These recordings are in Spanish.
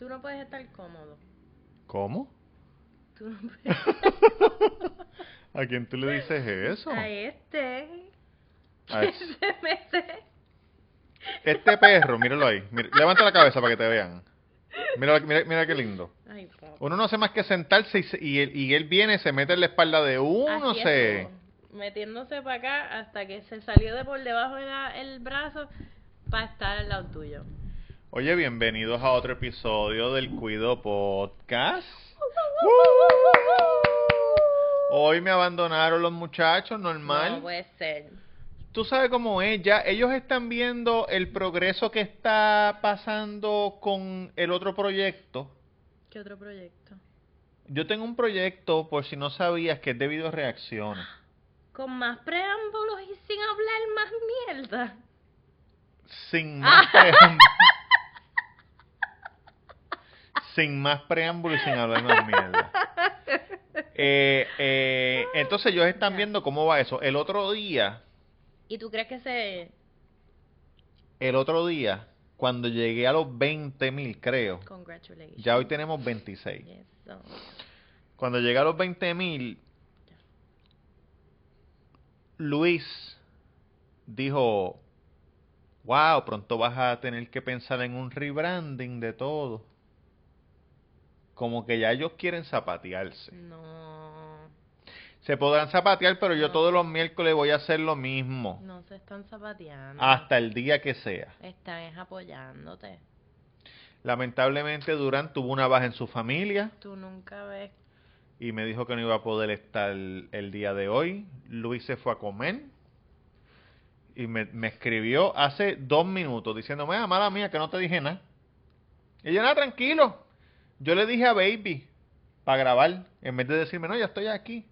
Tú no puedes estar cómodo. ¿Cómo? Tú no puedes... ¿A quién tú le dices eso? A este. A que es- se mete. Este perro, míralo ahí. Mira, levanta la cabeza para que te vean. Mira, mira, mira qué lindo. Ay. Uno no hace más que sentarse y, se- y, él, y él viene, se mete en la espalda de uno, Así se... estuvo, Metiéndose para acá hasta que se salió de por debajo del brazo para estar al lado tuyo. Oye, bienvenidos a otro episodio del Cuido Podcast. Hoy me abandonaron los muchachos, normal. No puede ser. Tú sabes cómo es, ya ellos están viendo el progreso que está pasando con el otro proyecto. ¿Qué otro proyecto? Yo tengo un proyecto, por si no sabías, que es de video reacciones. Con más preámbulos y sin hablar más mierda. Sin más preámbulos. Sin más preámbulos y sin hablar más mierda. Eh, eh, entonces ellos están viendo cómo va eso. El otro día, ¿Y tú crees que se... el otro día, cuando llegué a los 20 mil, creo, Congratulations. ya hoy tenemos 26. Eso. Cuando llegué a los 20 mil, Luis dijo, wow, pronto vas a tener que pensar en un rebranding de todo. Como que ya ellos quieren zapatearse. No, Se podrán zapatear, pero yo No. todos los miércoles voy a hacer lo mismo. no se están zapateando. Hasta el día que sea. Están es apoyándote. Lamentablemente Durán tuvo una baja en su familia Tú nunca ves... y me dijo que no iba a poder estar el día de hoy. Luis se fue a comer y me, me escribió hace dos minutos diciéndome, ah, mala mía, que no te dije nada. Y yo, nada, tranquilo. Yo le dije a Baby para grabar, en vez de decirme, no, ya estoy aquí.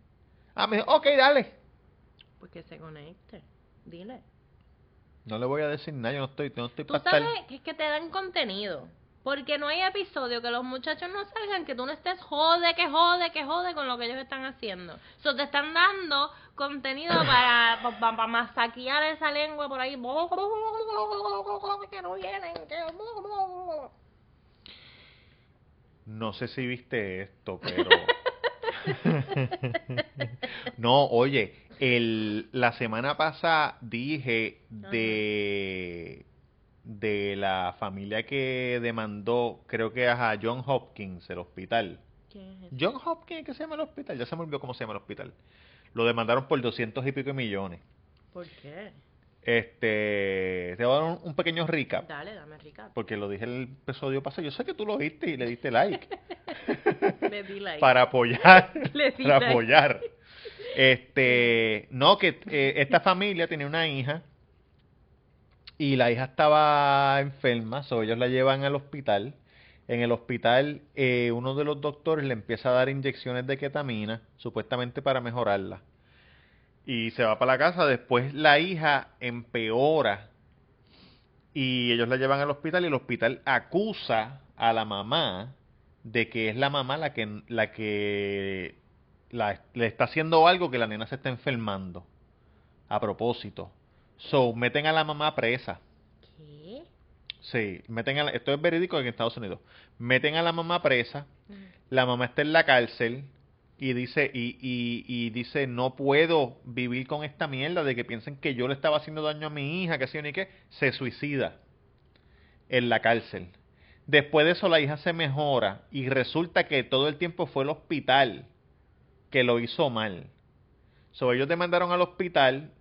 Ah, me dijo, ok, dale. Pues que se conecte. Dile. No le voy a decir nada, yo no estoy, no estoy Tú para sabes estar... que es que te dan contenido. Porque no hay episodio que los muchachos no salgan que tú no estés jode, que jode, que jode con lo que ellos están haciendo. So, te están dando contenido para, para, para masaquear esa lengua por ahí. Que no vienen. Que... No sé si viste esto, pero... no, oye, el, la semana pasada dije de, de la familia que demandó, creo que a John Hopkins, el hospital. John Hopkins, ¿qué se llama el hospital? Ya se me olvidó cómo se llama el hospital. Lo demandaron por doscientos y pico de millones. ¿Por qué? Este, te voy a dar un, un pequeño recap. Dale, dame recap. Porque lo dije en el episodio pasado. Yo sé que tú lo viste y le diste like. Le di like. para apoyar. Le di para like. apoyar. Este, no, que eh, esta familia tenía una hija y la hija estaba enferma, so ellos la llevan al hospital. En el hospital, eh, uno de los doctores le empieza a dar inyecciones de ketamina, supuestamente para mejorarla. Y se va para la casa. Después la hija empeora y ellos la llevan al hospital y el hospital acusa a la mamá de que es la mamá la que la que la- le está haciendo algo que la nena se está enfermando a propósito. So, meten a la mamá presa. ¿Qué? Sí, meten a la- esto es verídico en Estados Unidos. Meten a la mamá presa, la mamá está en la cárcel y dice y, y, y dice no puedo vivir con esta mierda de que piensen que yo le estaba haciendo daño a mi hija, que yo ni qué, se suicida en la cárcel. Después de eso la hija se mejora y resulta que todo el tiempo fue el hospital que lo hizo mal. So, ellos demandaron al hospital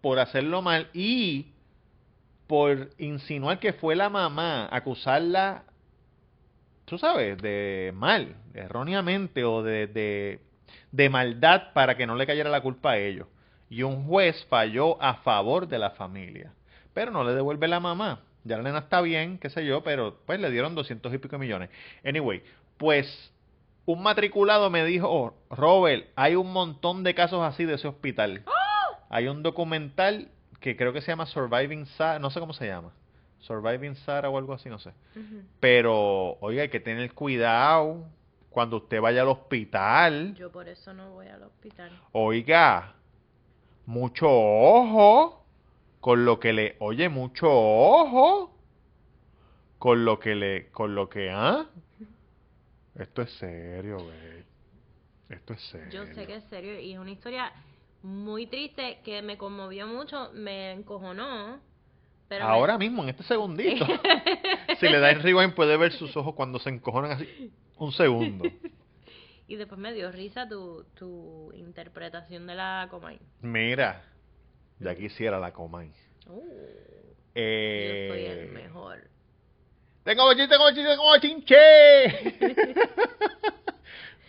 por hacerlo mal y por insinuar que fue la mamá, acusarla, tú sabes, de mal, erróneamente o de, de, de maldad para que no le cayera la culpa a ellos. Y un juez falló a favor de la familia, pero no le devuelve la mamá. Ya la nena está bien, qué sé yo, pero pues le dieron doscientos y pico millones. Anyway, pues un matriculado me dijo, "Oh, Robert, hay un montón de casos así de ese hospital. Hay un documental que creo que se llama Surviving Sarah, no sé cómo se llama. Surviving Sarah o algo así, no sé. Pero, oiga, hay que tener cuidado cuando usted vaya al hospital. Yo por eso no voy al hospital. Oiga, mucho ojo con lo que le... Oye, mucho ojo. con lo que le, con lo que, ¿ah? Esto es serio, güey. Esto es serio. Yo sé que es serio y es una historia muy triste que me conmovió mucho, me encojonó. Pero me- Ahora mismo, en este segundito. si le da el rewind, puede ver sus ojos cuando se encojonan así. Un segundo. Y después me dio risa tu, tu interpretación de la Comay. Mira, ya quisiera la Comay. Uh, Eh, yo soy el mejor. Tengo bochinche, tengo bochinche, tengo bochinche.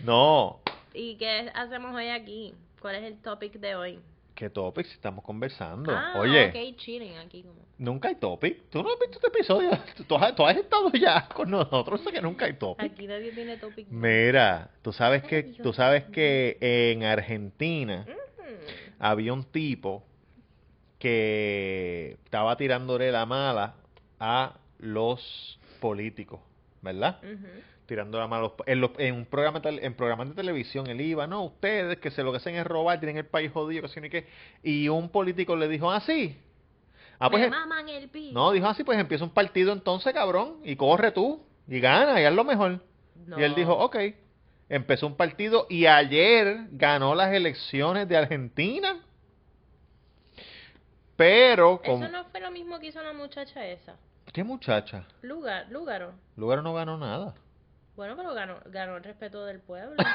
no. ¿Y qué hacemos hoy aquí? ¿Cuál es el topic de hoy? ¿Qué topic si estamos conversando? Ah, Oye, ok, chilling aquí como. nunca hay topic. ¿Tú no has visto este episodio? ¿Tú has, tú has estado ya con nosotros, sé que nunca hay topic. Aquí nadie tiene topic. Mira, tú sabes que, Dios tú sabes que en Argentina Mm. había un tipo que estaba tirándole la mala a los políticos, ¿verdad? Ujú. Tirando la los- en, los- en un programa en programas de televisión él iba, no, ustedes que se lo que hacen es robar, tienen el país jodido, que sé ni qué, y un político le dijo, ah, sí. Ah, pues, Me eh, maman el no, dijo así, pues empieza un partido entonces, cabrón, y corre tú, y gana, y haz lo mejor. Y él No. dijo, ok. Empezó un partido y ayer ganó las elecciones de Argentina. Pero, con... Eso no fue lo mismo que hizo la muchacha esa. ¿qué muchacha? Lugar, Lúgaro. Lugar no ganó nada. Bueno, pero ganó, ganó el respeto del pueblo.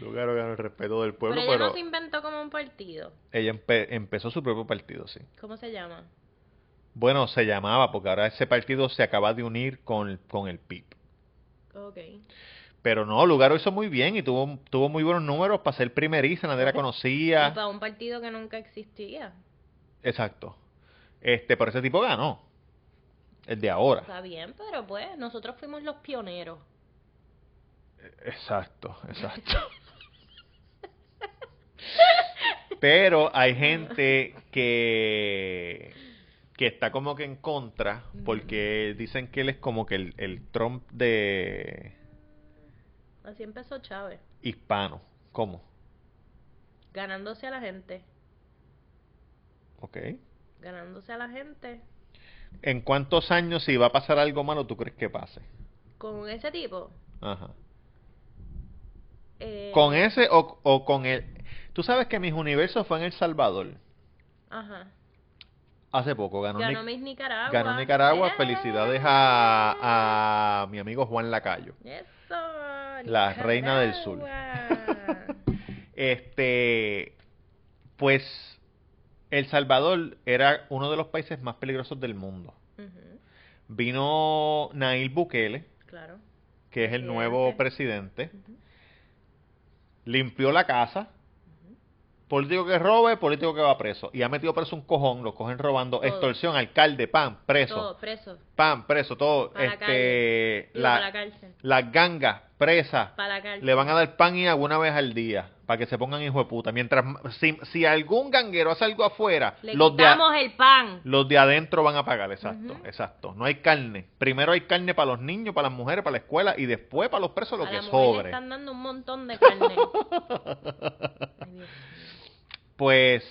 Lugar ganó el respeto del pueblo, pero ella pero, no se inventó como un partido. ella empe- empezó su propio partido, sí. ¿Cómo se llama? Bueno, se llamaba, porque ahora ese partido se acaba de unir con, con el PIB. Ok. Pero no, Lugaro hizo muy bien y tuvo, tuvo muy buenos números para ser primeriza, nadie la Y conocía. para un partido que nunca existía. Exacto. Este, pero ese tipo ganó. El de ahora. Está bien, pero pues nosotros fuimos los pioneros. Exacto, exacto. Pero hay gente que que está como que en contra porque dicen que él es como que el, el Trump de Así empezó Chávez, hispano. ¿Cómo? ganándose a la gente, Ok. ganándose a la gente ¿En cuántos años si va a pasar algo malo tú crees que pase? con ese tipo. Ajá. eh, ¿Con ese o, o con el... Tú sabes que mis universos fue en El Salvador. Ajá. Hace poco ganó, Ganó Nic- Nicaragua. ganó Nicaragua. ¡Eh! Felicidades a, a mi amigo Juan Lacayo. Eso. La reina del sur. Este, pues El Salvador era uno de los países más peligrosos del mundo. Vino Nayib Bukele, Claro. que es el nuevo presidente, limpió la casa. Político que robe, político que va preso. Y ha metido preso un cojón, lo cogen robando. Todo. Extorsión, alcalde, pam, preso. Todo preso. Pam, preso, todo. Para la este, la- la cárcel. las gangas, presas. Para la cárcel. Le van a dar pan y agua una vez al día para que se pongan hijo de puta. Mientras, si, si algún ganguero hace algo afuera, Le los de, el pan. los de adentro van a pagar, exacto, exacto. No hay carne. Primero hay carne para los niños, para las mujeres, para la escuela y después para los presos lo a que sobre. están dando un montón de carne. Pues,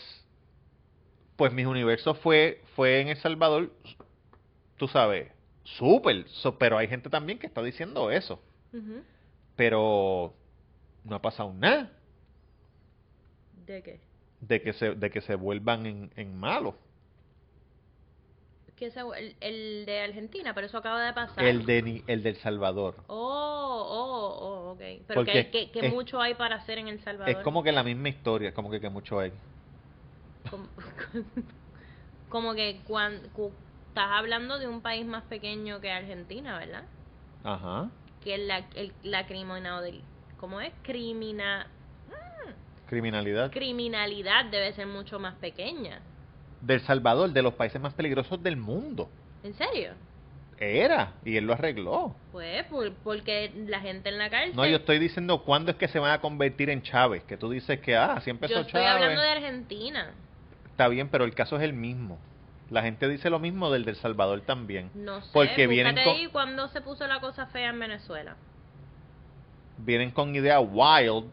pues mis universos fue, fue en El Salvador, tú sabes, súper, so- pero hay gente también que está diciendo eso, pero no ha pasado nada ¿De qué? de que se, de que se vuelvan en, en malos. ¿Qué ese- el, el de Argentina, pero eso acaba de pasar. El de el del Salvador. Oh, oh, oh, ok. Pero Porque que, que, que es- mucho hay para hacer en El Salvador. Es como que la misma historia, como que, que mucho hay. Como, como que cuando estás hablando de un país más pequeño que Argentina, ¿verdad? Ajá. Que la, el, la criminalidad, ¿cómo es? Crimina, Criminalidad. criminalidad debe ser mucho más pequeña. Del Salvador, de los países más peligrosos del mundo. ¿En serio? Era, y él lo arregló. Pues por- porque la gente en la cárcel... No, yo estoy diciendo cuándo es que se van a convertir en Chávez. Que tú dices que, ah, así empezó Yo estoy Chávez. hablando de Argentina. Está bien, pero el caso es el mismo. La gente dice lo mismo del del Salvador también. No sé, Porque vienen búscate con- ahí cuando se puso la cosa fea en Venezuela. Vienen con ideas wild.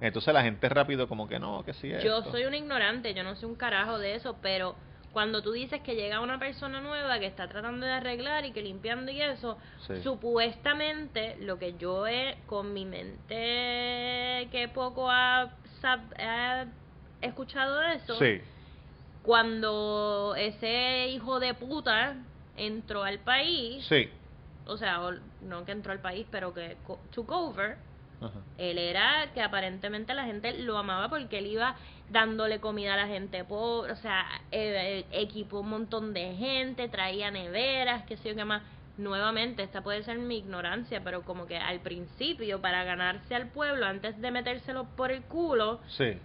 Entonces la gente rápido como que no, que sí es Yo esto. soy un ignorante, yo no sé un carajo de eso, pero cuando tú dices que llega una persona nueva que está tratando de arreglar y que limpiando y eso, Sí. supuestamente lo que yo he con mi mente que poco ha, ha escuchado de eso, Sí. cuando ese hijo de puta entró al país, Sí. o sea, no que entró al país, pero que took over, Ajá. él era que aparentemente la gente lo amaba porque él iba dándole comida a la gente pobre, o sea, eh, equipó un montón de gente, traía neveras, qué sé yo qué más. Nuevamente, esta puede ser mi ignorancia, pero como que al principio, para ganarse al pueblo, antes de metérselo por el culo, Sí.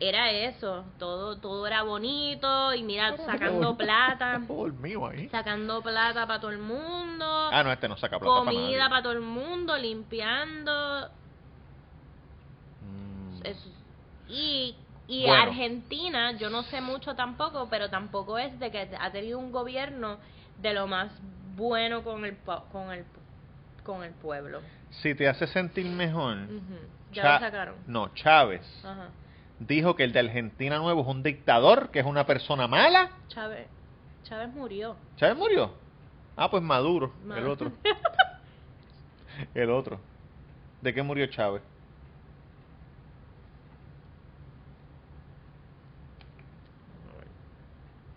era eso, todo todo era bonito y mira, sacando plata, ahí. sacando plata para todo el mundo, Ah, no, este no saca plata para comida para todo el mundo, limpiando, Y, y Bueno. Argentina, yo no sé mucho tampoco, pero tampoco es de que ha tenido un gobierno de lo más bueno con el con el con el pueblo. Si te hace sentir mejor. Ya Cha- lo sacaron. No, Chávez Ajá. dijo que el de Argentina Nuevo es un dictador, que es una persona mala. Chávez Chávez murió. ¿Chávez murió? Ah, pues Maduro, Ma- el otro. el otro. ¿De qué murió Chávez?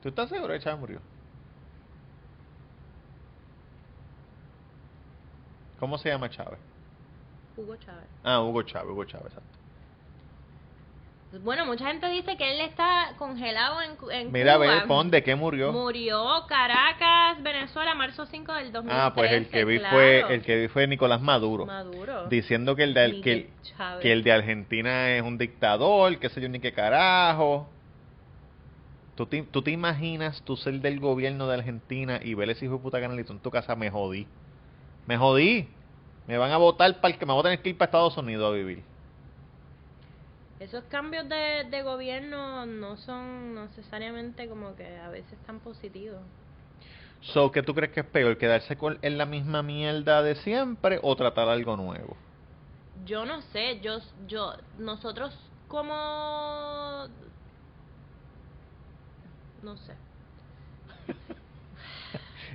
¿Tú estás seguro que Chávez murió? ¿Cómo se llama Chávez? Hugo Chávez. Ah, Hugo Chávez, Hugo Chávez, exacto. Bueno, mucha gente dice que él está congelado en, en Mira, Cuba. ve, pon de qué murió. Murió Caracas, Venezuela, marzo 5 del 2013. Ah, pues el que vi claro. fue el que vi fue Nicolás Maduro, Maduro. diciendo que el de que el, que de Argentina es un dictador, que sé yo ni qué carajo. ¿Tú te, tú te imaginas tú ser del gobierno de Argentina y ver ese hijo de puta canalito en tu casa? Me jodí. Me jodí. Me van a votar para el que me voy a tener que ir para Estados Unidos a vivir. Esos cambios de, de gobierno no son necesariamente como que a veces tan positivos. So, ¿qué tú crees que es peor? ¿Quedarse con, en la misma mierda de siempre o tratar algo nuevo? Yo no sé, yo, yo, nosotros como, no sé.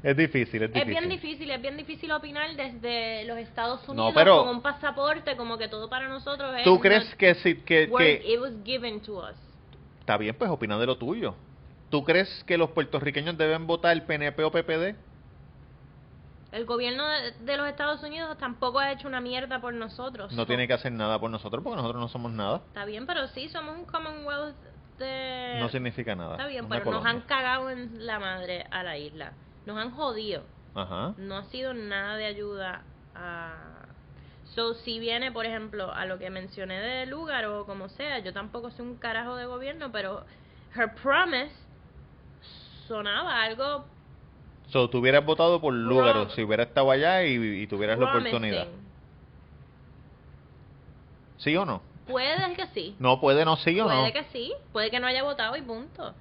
Es difícil, es Es difícil. bien difícil, es bien difícil opinar desde los Estados No, Unidos pero- con un pasaporte, como que todo para nosotros es... ¿Tú crees que si que, que It was given to us. está bien, pues opina de lo tuyo? ¿Tú crees que los puertorriqueños deben votar PNP o PPD? El gobierno de, de los Estados Unidos tampoco ha hecho una mierda por nosotros. No tiene que hacer nada por nosotros porque nosotros no somos nada. Está bien, pero sí, somos un Commonwealth No significa nada. Está bien, pero nos han cagado en la madre a la isla. Nos han jodido. Ajá. No ha sido nada de ayuda a... So, si viene, por ejemplo, a lo que mencioné de lugar o como sea, yo tampoco soy un carajo de gobierno, pero Her Promise sonaba algo So, tú hubieras votado por Lúgaro Prom- si hubiera estado allá y, y tuvieras la oportunidad. ¿Sí o no? Puede que sí. No puede, no sí o Puede no. que sí. Puede que no haya votado y punto.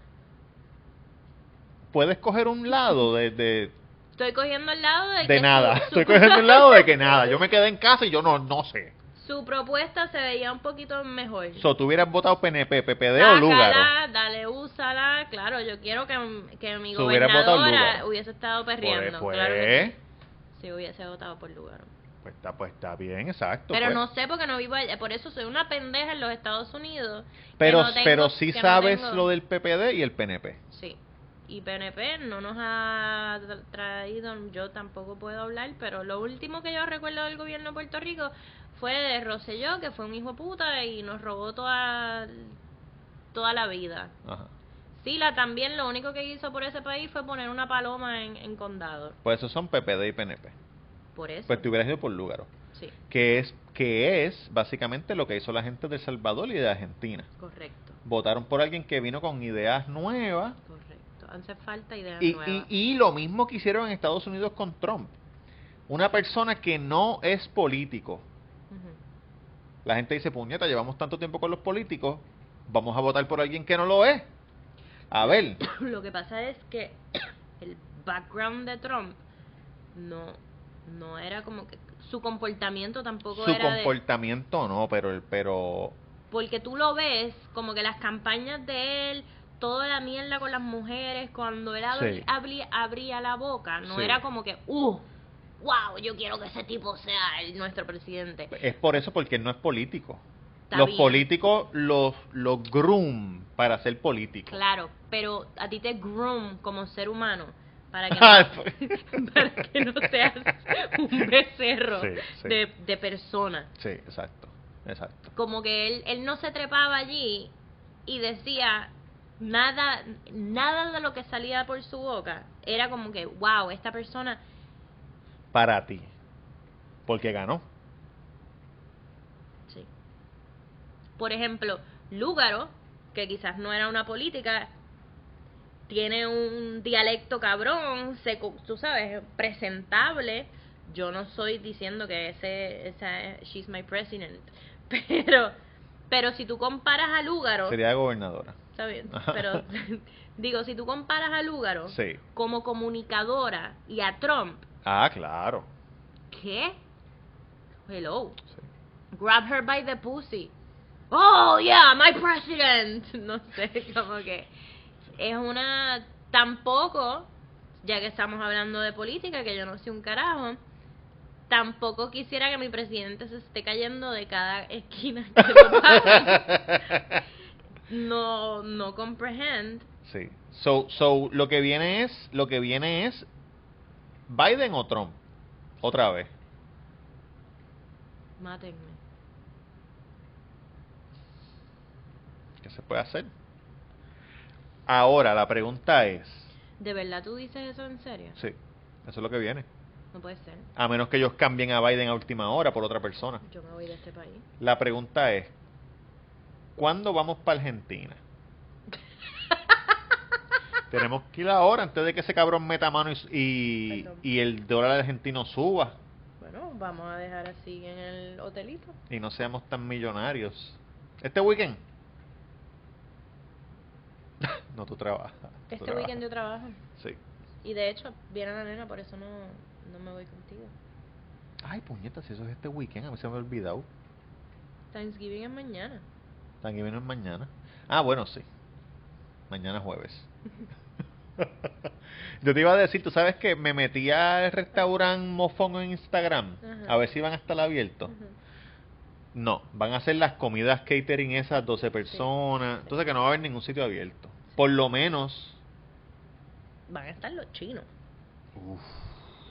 Puedes coger un lado de, de, Estoy cogiendo el lado de, de que nada. su- Estoy cogiendo un lado de que nada. Yo me quedé en casa y yo no, no sé. Su propuesta se veía un poquito mejor. So, tú hubieras votado PNP, PPD o. Sácala, dale, úsala. Claro, yo quiero que, que mi gobernadora hubiese estado perreando. Pues, claro que pues, sí. Si hubiese votado por lugar. Pues está, pues está bien, exacto. Pero pues. no sé porque no vivo allá. Por eso soy una pendeja en los Estados Unidos. Pero, no tengo- pero sí no sabes lo del PPD y el PNP. Sí. Y PNP no nos ha tra- traído, yo tampoco puedo hablar, pero lo último que yo recuerdo del gobierno de Puerto Rico fue de Rosselló, que fue un hijo de puta y nos robó toda, toda la vida. Ajá. Sila también lo único que hizo por ese país fue poner una paloma en, en condado. Pues esos son PPD y PNP. Por eso. Pues te hubieras ido por Lúgaro. Sí, Que es, que es básicamente lo que hizo la gente de El Salvador y de Argentina. correcto, Votaron por alguien que vino con ideas nuevas. correcto. Hace falta ideas Y, nuevas. y, y lo mismo que hicieron en Estados Unidos con Trump. Una persona que no es político. La gente dice, puñeta, llevamos tanto tiempo con los políticos, vamos a votar por alguien que no lo es. A ver, Lo que pasa es que el background de Trump no no era como que su comportamiento tampoco su era de comportamiento no, pero el pero porque tú lo ves como que las campañas de él toda la mierda con las mujeres, cuando él abri- Sí. abri- abría la boca, no Sí. era como que, uh, wow, yo quiero que ese tipo sea el, nuestro presidente. Es por eso, porque no es político. Está los bien. políticos los, los groom para ser políticos. Claro, pero a ti te groom como ser humano para que no, para que no seas un becerro Sí, sí. De, de persona. Sí, exacto, exacto. Como que él, él no se trepaba allí y decía nada, nada de lo que salía por su boca era como que, wow, esta persona, Para ti. Porque ganó. sí. Por ejemplo, Lúgaro, que quizás no era una política, tiene un dialecto cabrón, se, tú sabes, presentable. Yo no estoy diciendo que ese, esa, es- she's my president, pero, pero si tú comparas a Lúgaro, Sería gobernadora. está bien, pero digo, si tú comparas a Lúgaro Sí. como comunicadora y a Trump, Ah, claro. ¿qué? Hello. Sí. Grab her by the pussy. Oh, yeah, my president. No sé, como que es una... Tampoco, ya que estamos hablando de política, que yo no sé un carajo, tampoco quisiera que mi presidente se esté cayendo de cada esquina que lo. No, no comprehend. Sí. So, so, lo que viene es, lo que viene es Biden o Trump. Otra vez. Mátenme. ¿Qué se puede hacer? Ahora, la pregunta es, ¿De verdad tú dices eso en serio? sí, eso es lo que viene. No puede ser. A menos que ellos cambien a Biden a última hora por otra persona. Yo me voy de este país. La pregunta es, ¿cuándo vamos para Argentina? Tenemos que ir ahora antes de que ese cabrón meta mano y, y, el dólar argentino suba Bueno, vamos a dejar así en el hotelito. y no seamos tan millonarios. Este weekend. No, tú trabajas. tú Este trabajas. weekend yo trabajo. Sí. Y de hecho, viene la nena, por eso no, no me voy contigo. Ay, puñetas, si eso es este weekend, a mí se me ha olvidado. Thanksgiving es mañana. Thanksgiving es mañana. Ah, bueno, sí. Mañana jueves. Yo te iba a decir, tú sabes que me metí al restaurante Mofongo en Instagram Ajá. a ver si van a estar abiertos. No, van a hacer las comidas catering esas 12 personas. sí. Entonces que no va a haber ningún sitio abierto. Por lo menos. Van a estar los chinos. Uf,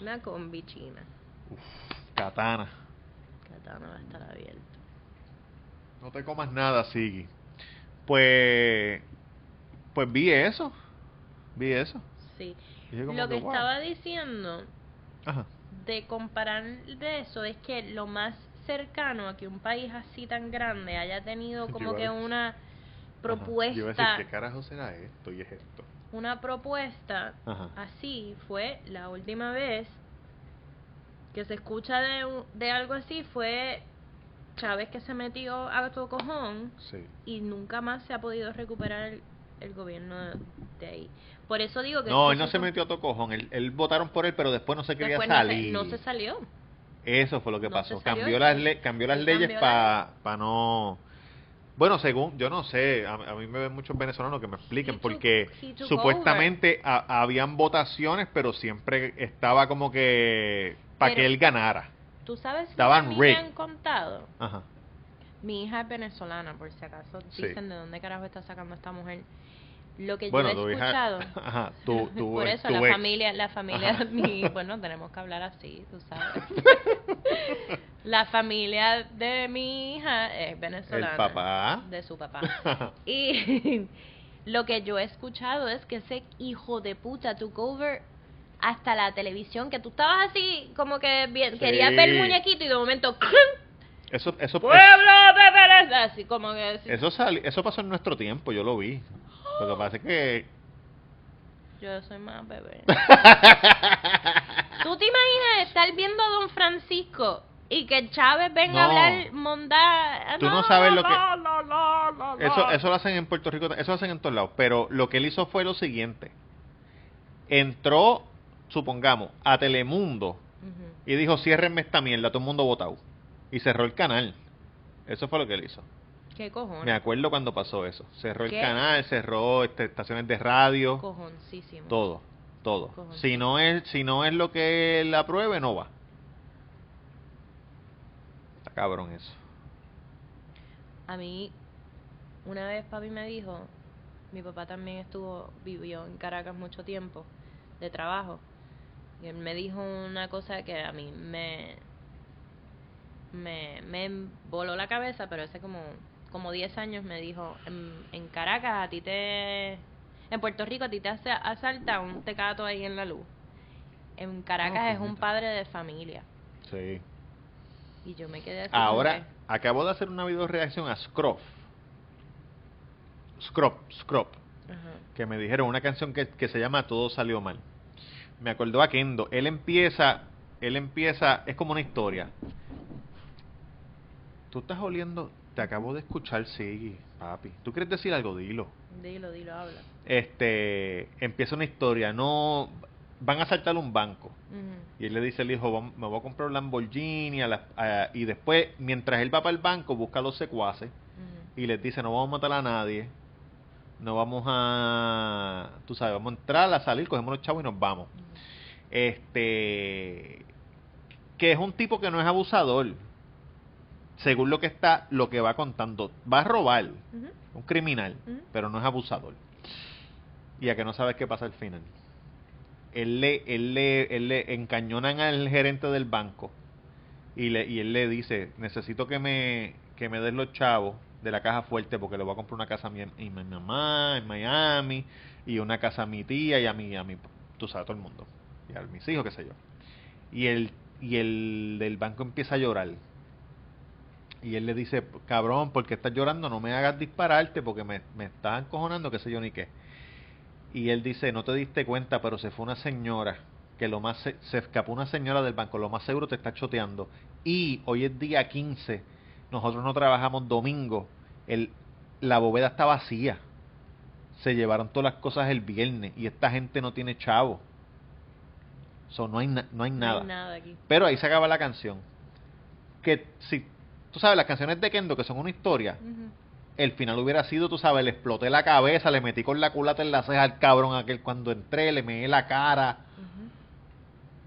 Una combi china. uf, katana. Katana va a estar abierto. No te comas nada, Sigui. Pues. Pues vi eso. Vi eso. Sí. Lo que wow. estaba diciendo Ajá. de comparar de eso es que lo más cercano a que un país así tan grande haya tenido como que una Ajá. Yo iba a propuesta decir, ¿qué carajo será esto? Y es esto. una propuesta Ajá. así fue la última vez que se escucha de, de algo así fue Chávez que se metió a tu cojón Sí. y nunca más se ha podido recuperar el, el gobierno de, ahí. Por eso digo que... No, él no se metió a tocojón. Él, él votaron por él, pero después no se quería después no se- salir. No se, salió. Eso fue lo que No pasó. Cambió las, cambió las leyes para no... Bueno, según, yo no sé, a, a mí me ven muchos venezolanos que me expliquen, took- porque supuestamente ha- habían votaciones, pero siempre estaba como que para que él ganara. ¿Tú sabes Estaban me han contado? Ajá. Mi hija es venezolana, por si acaso Sí. dicen de dónde carajo está sacando esta mujer. Lo que Bueno, yo he hija- escuchado. ajá, tu- tu- por eso la ex. familia, la familia, mi, bueno, tenemos que hablar así, tú sabes. la familia de mi hija es venezolana. El papá. De su papá. Y lo que yo he escuchado es que ese hijo de puta took over hasta la televisión, que tú estabas así, como que bien, Sí. querías ver el muñequito y de momento, Eso, eso, ¡Pueblo de Venezuela! Así como que... eso, sali- eso pasó en nuestro tiempo, yo lo vi. Lo que pasa es que... Yo soy más bebé. ¿Tú te imaginas estar viendo a Don Francisco y que Chávez venga a hablar mondá? Tú no sabes lo que- no, no, no, no. Eso, eso lo hacen en Puerto Rico, eso lo hacen en todos lados. Pero lo que él hizo fue lo siguiente. Entró, supongamos, a Telemundo y dijo, ciérrenme esta mierda, todo el mundo votado. Y cerró el canal. Eso fue lo que él hizo. ¿Qué cojones? Me acuerdo cuando pasó eso. Cerró el canal, cerró este, estaciones de radio, Cojoncísimo. todo, todo. Si no es, si no es lo que él apruebe, no va. Está cabrón eso. A mí, una vez papi me dijo, mi papá también estuvo, vivió en Caracas mucho tiempo de trabajo. Y él me dijo una cosa que a mí me, me, me voló la cabeza, pero hace como, como 10 años me dijo, en, en Caracas a ti te... En Puerto Rico a ti te hace, asalta un tecato ahí en la luz. En Caracas es un padre de familia. Sí. Y yo me quedé así Ahora, que, acabo de hacer una video reacción a Scruff. Scruff, Scruff. ajá. que me dijeron una canción que, que se llama Todo salió mal. Me acordó a Kendo. Él empieza, él empieza, es como una historia. Tú estás oliendo, te acabo de escuchar, sí, papi. ¿Tú quieres decir algo? Dilo. Dilo, dilo, habla. Este, empieza una historia, no, van a saltar un banco. Y él le dice al hijo, "Vam- me voy a comprar un Lamborghini, a la- a- y después, mientras él va para el banco, busca a los secuaces y les dice no vamos a matar a nadie, no vamos a, tú sabes, vamos a entrar, a salir, cogemos los chavos y nos vamos. Este, que es un tipo que no es abusador, según lo que está, lo que va contando, va a robar, un criminal, pero no es abusador. Y a que no sabes qué pasa al final. Él le, él le, él le encañonan al gerente del banco y, le, y él le dice, necesito que me, que me des los chavos de la caja fuerte porque le voy a comprar una casa a mi, a mi mamá en Miami y una casa a mi tía y a mi, a mi tú sabes, a todo el mundo. Y a mis hijos, qué sé yo. Y el, y el del banco empieza a llorar. Y él le dice, cabrón, ¿por qué estás llorando? No me hagas dispararte porque me, me estás encojonando, qué sé yo ni qué. Y él dice, no te diste cuenta, pero se fue una señora, que lo más se, se escapó una señora del banco, lo más seguro te está choteando. Y hoy es día 15, nosotros no trabajamos domingo, el, la bóveda está vacía. Se llevaron todas las cosas el viernes y esta gente no tiene chavo. So, no hay, na- no hay No nada. hay nada aquí. Pero ahí se acaba la canción. Que si tú sabes, las canciones de Kendo, que son una historia, el final hubiera sido, tú sabes, le exploté la cabeza, le metí con la culata en la ceja al cabrón aquel cuando entré, le meé la cara.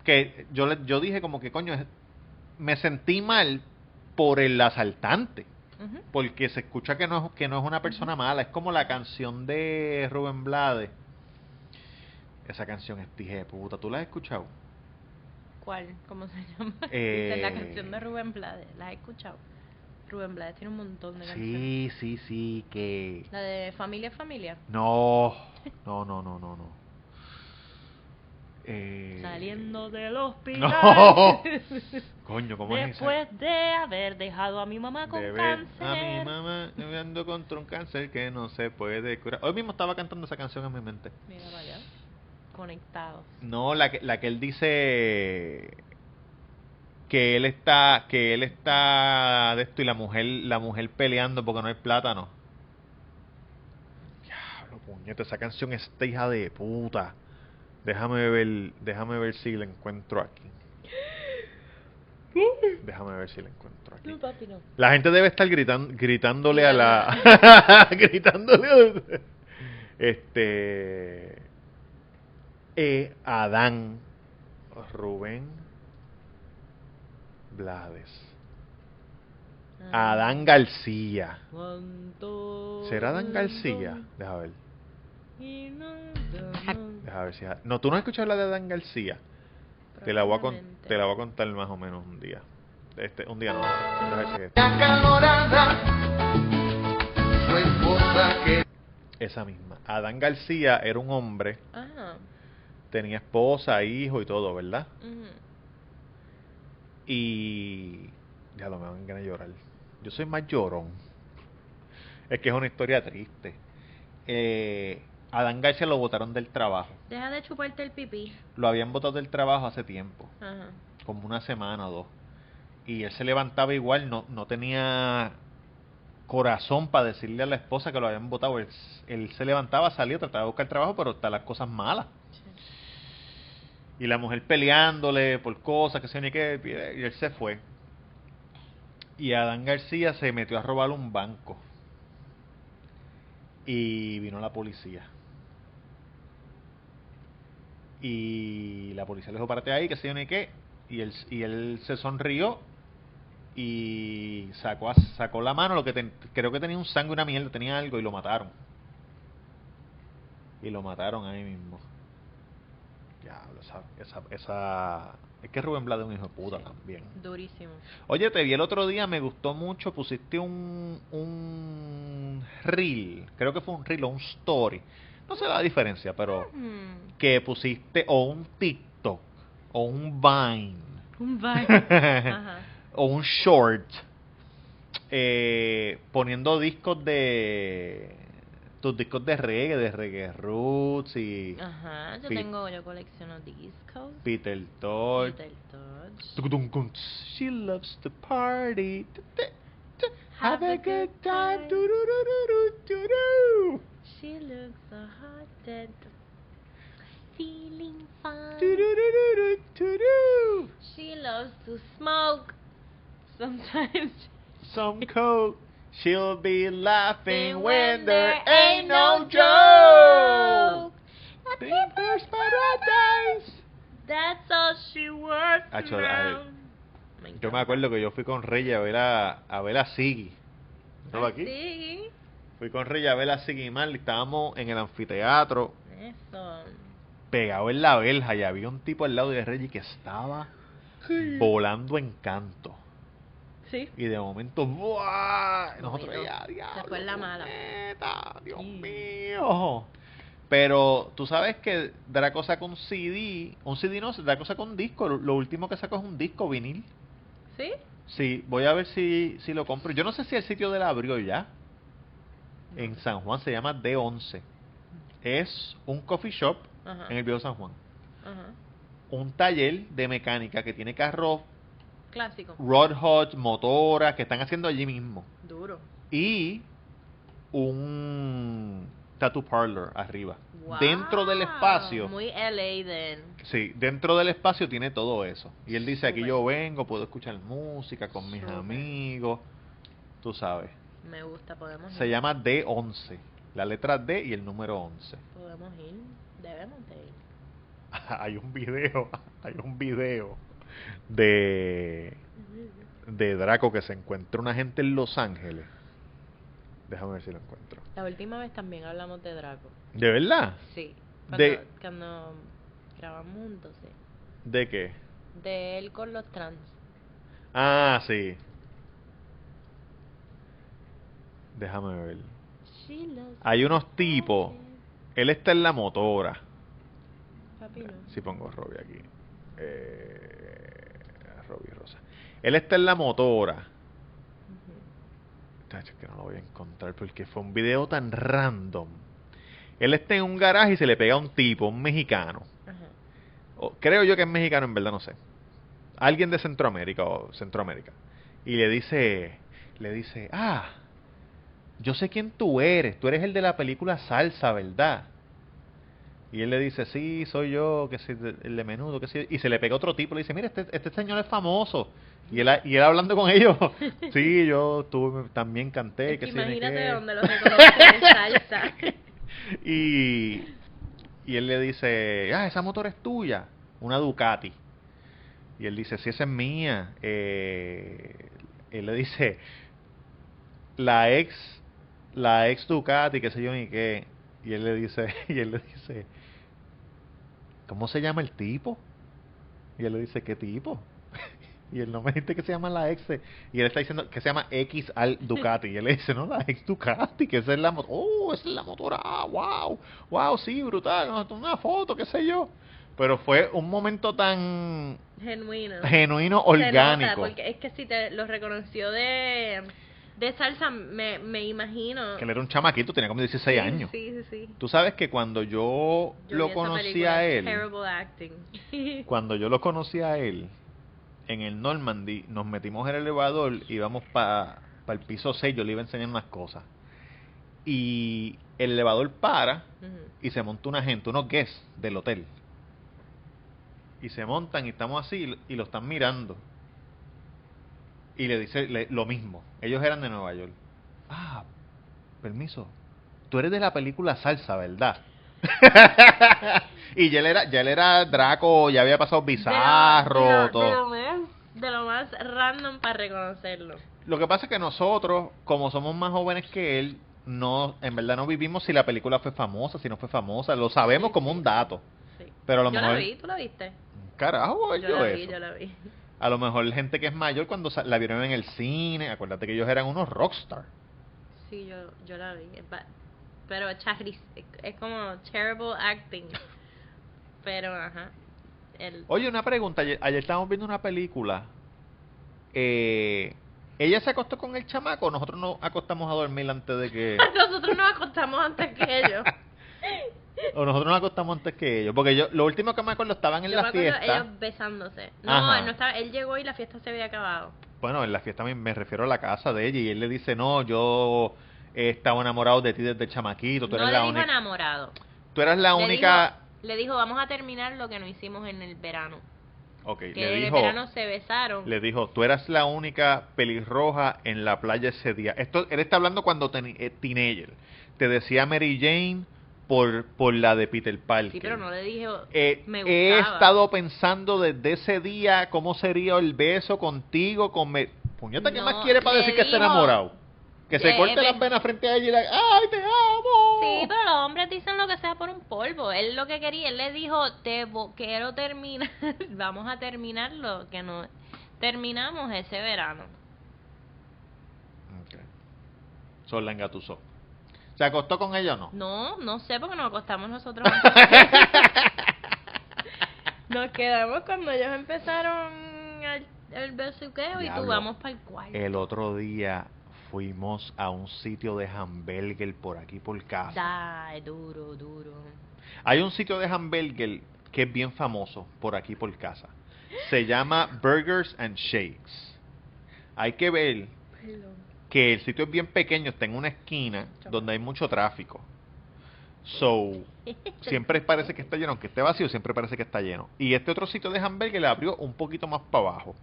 Que yo, le- yo dije como que, coño, me sentí mal por el asaltante. Porque se escucha que no, es- que no es una persona mala. Es como la canción de Rubén Blades. Esa canción es tije de puta. ¿Tú la has escuchado? ¿Cuál? ¿Cómo se llama? Eh, la canción de Rubén Blades. ¿La has escuchado? Rubén Blades tiene un montón de canciones. Sí, sí, sí, que... La de Familia Familia. No, no, no, no, no, no. Eh, Saliendo del hospital. No. Coño, ¿cómo es esa? Después de haber dejado a mi mamá con cáncer. a mi mamá viviendo contra un cáncer que no se puede curar. Hoy mismo estaba cantando esa canción en mi mente. Mira vaya. Conectados. No, la que, la que él dice que él está que él está de esto y la mujer la mujer peleando porque no hay plátano. Diablo, puñeta, esa canción está hija de puta. Déjame ver, déjame ver si la encuentro aquí. Déjame ver si la encuentro aquí. No, papi, no. La gente debe estar gritan, gritándole a la. gritándole a. Este. E. Adán Rubén Blades. Ah. Adán García. ¿Cuánto ¿Será Adán García? Deja ver. Deja ver si. No, tú no has escuchado la de Adán García. Te la, voy a con- te la voy a contar más o menos un día. Este, un día no. Deja ver si es- acalorada, su esposa que Esa misma. Adán García era un hombre, Ajá. tenía esposa, hijo y todo, ¿verdad? Y ya lo me van a llorar. Yo soy más llorón. Es que es una historia triste. Eh, Adán García lo botaron del trabajo. Deja de chuparte el pipí. Lo habían botado del trabajo hace tiempo, Ajá. como una semana o dos. Y él se levantaba igual, no, no tenía corazón para decirle a la esposa que lo habían botado. Él, él se levantaba, salía, trataba de buscar trabajo, pero está las cosas malas. Y la mujer peleándole por cosas que se ni qué, y él se fue. Y Adán García se metió a robar un banco. Y vino la policía. Y la policía le dijo, párate ahí, que se ni qué. Y él, y él se sonrió y sacó, sacó la mano, lo que creo que tenía un sangre, una mierda, tenía algo y lo mataron. Y lo mataron ahí mismo. Diablo, esa, esa, esa... Es que Rubén Blades es un hijo de puta también. Durísimo. Oye, te vi el otro día, me gustó mucho, pusiste un, un reel, creo que fue un reel o un story, no sé la diferencia, pero Hmm, que pusiste o un TikTok o un Vine Un. Ajá. o un short eh, poniendo discos de tus discos de reggae, de reggae roots y Ajá. Yo Pi- tengo, yo colecciono discos. Peter Tosh. Peter. Tucutuncun, She loves to party. Tu, Have a good time. time. Tururururu, She looks so hot and feeling fine. turururu, turu. She loves to smoke. Sometimes. Some coke. She'll be laughing when there ain't no joke. There's paradise. That's all she works Acho, around. Yo me acuerdo que yo fui con Reyes a ver a, a ver a Siggy. ¿No aquí? Sí. Fui con Reyes a ver a Siggy Marley. Estábamos en el anfiteatro, Eso. pegado en la verja, y había un tipo al lado de Reggie que estaba volando en canto. Sí. Y de momento, ¡buah! Nosotros ya, Se diablo, la mala. puñeta, Dios Sí. mío. Pero tú sabes que Draco sacó un CD, un CD no, Draco sacó un disco. Lo, lo último que sacó es un disco vinil. ¿Sí? Sí, voy a ver si, si lo compro. Yo no sé si el sitio de la abrió ya. En San Juan se llama D11. Es un coffee shop Ajá. en el viejo San Juan. Ajá. Un taller de mecánica que tiene carros Clásico. Rod Hodge, motoras que están haciendo allí mismo. Duro. Y un tattoo parlor arriba. Wow. Dentro del espacio. Muy LA then. Sí, dentro del espacio tiene todo eso. Y él dice, aquí Súper. yo vengo, puedo escuchar música con mis amigos. Tú sabes. Me gusta, podemos Se ir. llama D11. La letra D y el número 11. Podemos ir. Debemos de ir. hay un video, hay un video de de Draco que se encuentra una gente en Los Ángeles. Déjame ver si lo encuentro. La última vez también hablamos de Draco. ¿De verdad? Sí. De- Cuando, cuando grabamos juntos, sí. ¿De qué? De él con los trans. Ah, sí. Déjame ver. Hay unos tipos. Él está en la motora. Papi, no. Si pongo Robbie aquí. Eh, Robbie Rosa. Él está en la motora. Es que no lo voy a encontrar porque fue un video tan random. Él está en un garaje y se le pega a un tipo, un mexicano. O- creo yo que es mexicano, en verdad no sé. Alguien de Centroamérica o Centroamérica. Y le dice, le dice, ah, yo sé quién tú eres. Tú eres el de la película Salsa, ¿verdad? Y él le dice, sí, soy yo, que de- el de menudo, que sí. Y se le pega otro tipo, le dice, mira, este, este señor es famoso. Y él, y él hablando con ellos, sí, yo tuve, también canté, Es que que imagínate qué". dónde lo salsa. y, y él le dice, ah, esa motor es tuya, una Ducati. Y él dice, sí, esa es mía. Eh, él le dice, la ex, la ex Ducati, qué sé yo ni qué. Y él le dice, y él le dice, ¿cómo se llama el tipo? Y él le dice, ¿qué tipo? Y él no me dice que se llama la ex. Y él está diciendo que se llama X al Ducati. Y él le dice, no, la ex Ducati, que esa es la moto. Oh, esa es la motora. Wow. Wow, sí, brutal. Una foto, qué sé yo. Pero fue un momento tan Genuino. genuino, Se nota, orgánico. porque es que si te lo reconoció de, de salsa, me, me imagino. Que él era un chamaquito, tenía como 16 Sí, años. Sí, sí, sí. Tú sabes que cuando yo, Yo lo conocí a él, Terrible acting. cuando yo lo conocí a él, en el Normandy, nos metimos en el elevador y íbamos para el piso 6, yo le iba a enseñar unas cosas. Y el elevador para y se monta una gente, unos guests del hotel. Y se montan y estamos así y lo están mirando. Y le dice le- lo mismo. Ellos eran de Nueva York. Ah, permiso. tú eres de la película Salsa, ¿verdad? y ya él era, ya él era Draco, ya había pasado Bizarro, de lo, de lo- todo. de lo más, de lo más random para reconocerlo. Lo que pasa es que nosotros, como somos más jóvenes que él, no, en verdad no vivimos si la película fue famosa, si no fue famosa, lo sabemos Sí, como sí. un dato. Sí. Pero a lo yo mejor- la vi, ¿tú la viste? Carajo, él Yo vio la vi, eso. yo la vi. A lo mejor gente que es mayor cuando la vieron en el cine, acuérdate que ellos eran unos rockstar. Sí, yo, yo la vi. Pero es como terrible acting. Pero, ajá. El, Oye, una pregunta, ayer, ayer estábamos viendo una película. Eh, ¿Ella se acostó con el chamaco nosotros nos acostamos a dormir antes de que... Nosotros nos acostamos antes que ellos. O nosotros nos acostamos antes que ellos? Porque yo, lo último que me acuerdo, estaban en Yo me la acuerdo fiesta. ellos besándose. No, Ajá. él no estaba, él llegó y la fiesta se había acabado. Bueno, en la fiesta me, me refiero a la casa de ella y él le dice, no, yo he estado enamorado de ti desde chamaquito, tú no eres le la dijo enamorado. Tú eras la Le única... dijo- le dijo, vamos a terminar lo que no hicimos en el verano. Ok, Que le en dijo... el verano se besaron. Le dijo, tú eras la única pelirroja en la playa ese día. Esto, él está hablando cuando ten, eh, teenager. Te decía Mary Jane por, por la de Peter Parker. Sí, pero no le dijo, Eh, me he estado pensando desde ese día cómo sería el beso contigo con me... Puñeta, ¿qué No, más quiere para le decir que está enamorado? Que se corte las venas frente a ella y la... ¡Ay, te amo! Sí, pero los hombres dicen lo que sea por un polvo. Él lo que quería, él le dijo, te quiero terminar, vamos a terminarlo, que no terminamos ese verano. Ok. Sol la engatusó. ¿Se acostó con ella o no? No, no sé porque nos acostamos nosotros. nos quedamos cuando ellos empezaron el, el besuqueo y tú vamos para el cuarto. El otro día fuimos a un sitio de hamburger por aquí por casa. Da, duro, duro. Hay un sitio de hamburger que es bien famoso por aquí por casa. Se llama Burgers and Shakes. Hay que ver que el sitio es bien pequeño, está en una esquina donde hay mucho tráfico. So, siempre parece que está lleno, aunque esté vacío, siempre parece que está lleno. Y este otro sitio de hamburger le abrió un poquito más para abajo.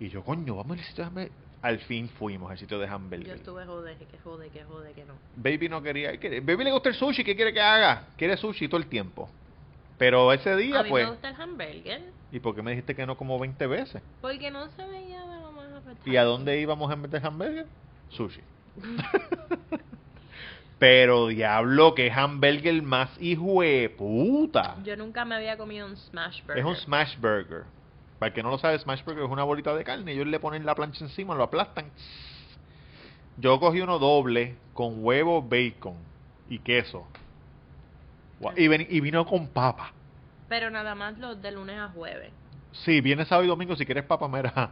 Y yo, coño, vamos al sitio de hamburger. Al fin fuimos al sitio de Yo hamburger. estuve jode, que jode, que jode, que no. Baby no quería. Baby le gusta el sushi, ¿qué quiere que haga? Quiere sushi todo el tiempo. Pero ese día, a mí pues. me gusta el hamburger ¿Y por qué me dijiste que no como 20 veces? porque no se veía de lo más apetecible. ¿Y a dónde íbamos en vez de hamburger? Sushi. Pero diablo, que hamburger más hijo de puta. Yo nunca me había comido un smash burger. Es un smash burger. Para el que no lo sabe, smash burger es una bolita de carne. Ellos le ponen la plancha encima, lo aplastan. Yo cogí uno doble con huevo, bacon y queso. Y, ven- y vino con papa. Pero nada más los de lunes a jueves. Sí, viene sábado y domingo. Si quieres papa, mira.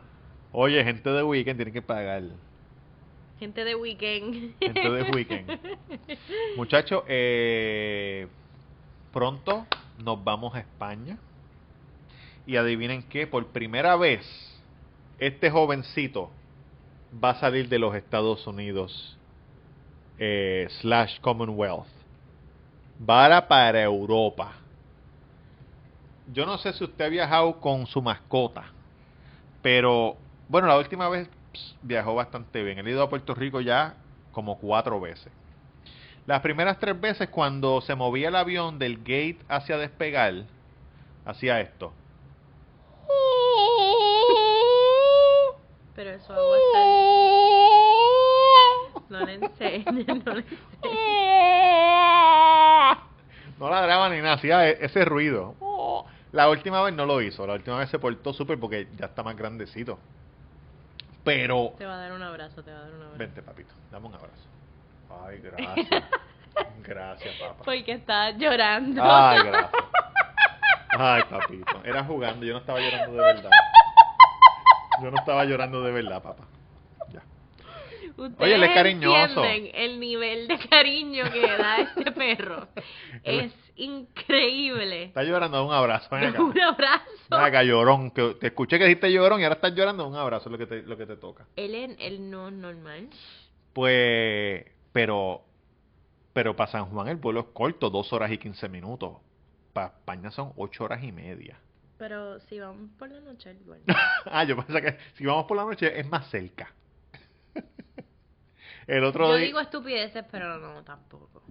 Oye, gente de weekend tiene que pagar. Gente de weekend. Gente de weekend. Muchachos, eh, pronto nos vamos a España. Y adivinen qué, por primera vez, este jovencito va a salir de los Estados Unidos eh, slash Commonwealth. Va para Europa. Yo no sé si usted ha viajado con su mascota, pero bueno, la última vez viajó bastante bien. Él ha ido a Puerto Rico ya como cuatro veces. Las primeras tres veces cuando se movía el avión del gate hacia despegar, hacía esto. Pero eso agua está... No le enseñes, no le enseñes. No ladraba ni nada, hacía e- ese ruido. La última vez no lo hizo, la última vez se portó súper porque ya está más grandecito. Pero, Te va a dar un abrazo, te va a dar un abrazo. vente papito, dame un abrazo. Ay, gracias. Gracias, papá. Porque estás llorando. Ay, gracias. Ay, papito. Era jugando, yo no estaba llorando de verdad. Yo no estaba llorando de verdad, papá. Ya. Ustedes Oye, él es cariñoso. el nivel de cariño que da este perro. es increíble. Está llorando, un abrazo. Ven acá. Un abrazo. Ven acá, llorón. Que te escuché que dijiste llorón y ahora estás llorando. Un abrazo es lo que te, lo que te toca. Él, es- él no es normal. Pues, pero, pero para San Juan el vuelo es corto, dos horas y quince minutos. Para España son ocho horas y media. Pero si vamos por la noche, él duerme. ah, yo pensé que si vamos por la noche es más cerca. El otro Yo día, digo estupideces, pero no, tampoco.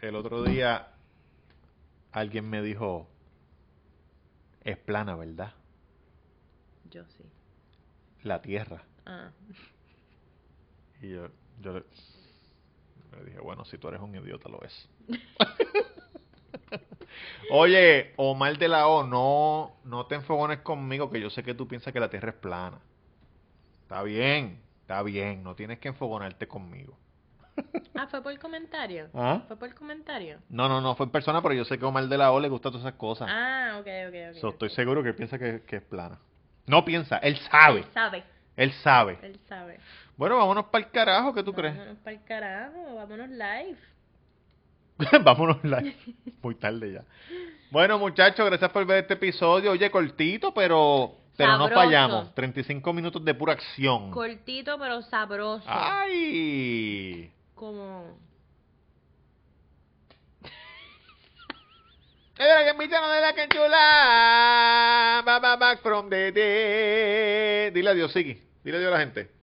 El otro día alguien me dijo, es plana, ¿verdad? Yo sí. La Tierra. Ah. Y yo, yo le, le dije, bueno, si tú eres un idiota, lo es. Oye, Omar de la O, no, no te enfogones conmigo, que yo sé que tú piensas que la Tierra es plana. Está bien, está bien, no tienes que enfogonarte conmigo. Ah, fue por el comentario. ¿Ah? Fue por el comentario. No, no, no fue en persona, pero yo sé que Omar de la O le gusta todas esas cosas. Ah, ok, ok, ok. So, estoy seguro que piensa que, que es plana. No piensa, él sabe, Él sabe, él sabe. él sabe. Bueno, vámonos para el carajo, ¿qué tú crees? Vámonos para el carajo, vámonos live. Vámonos live. Muy tarde ya. Bueno, muchachos, gracias por ver este episodio. Oye, cortito, pero pero no Sabroso. fallamos. 35 minutos de pura acción. Cortito pero sabroso. ¡Ay! Como... ¡Era que invitaron de la canchula! Ba, ba, back from the dead. Dile adiós, Siki. Dile adiós a la gente.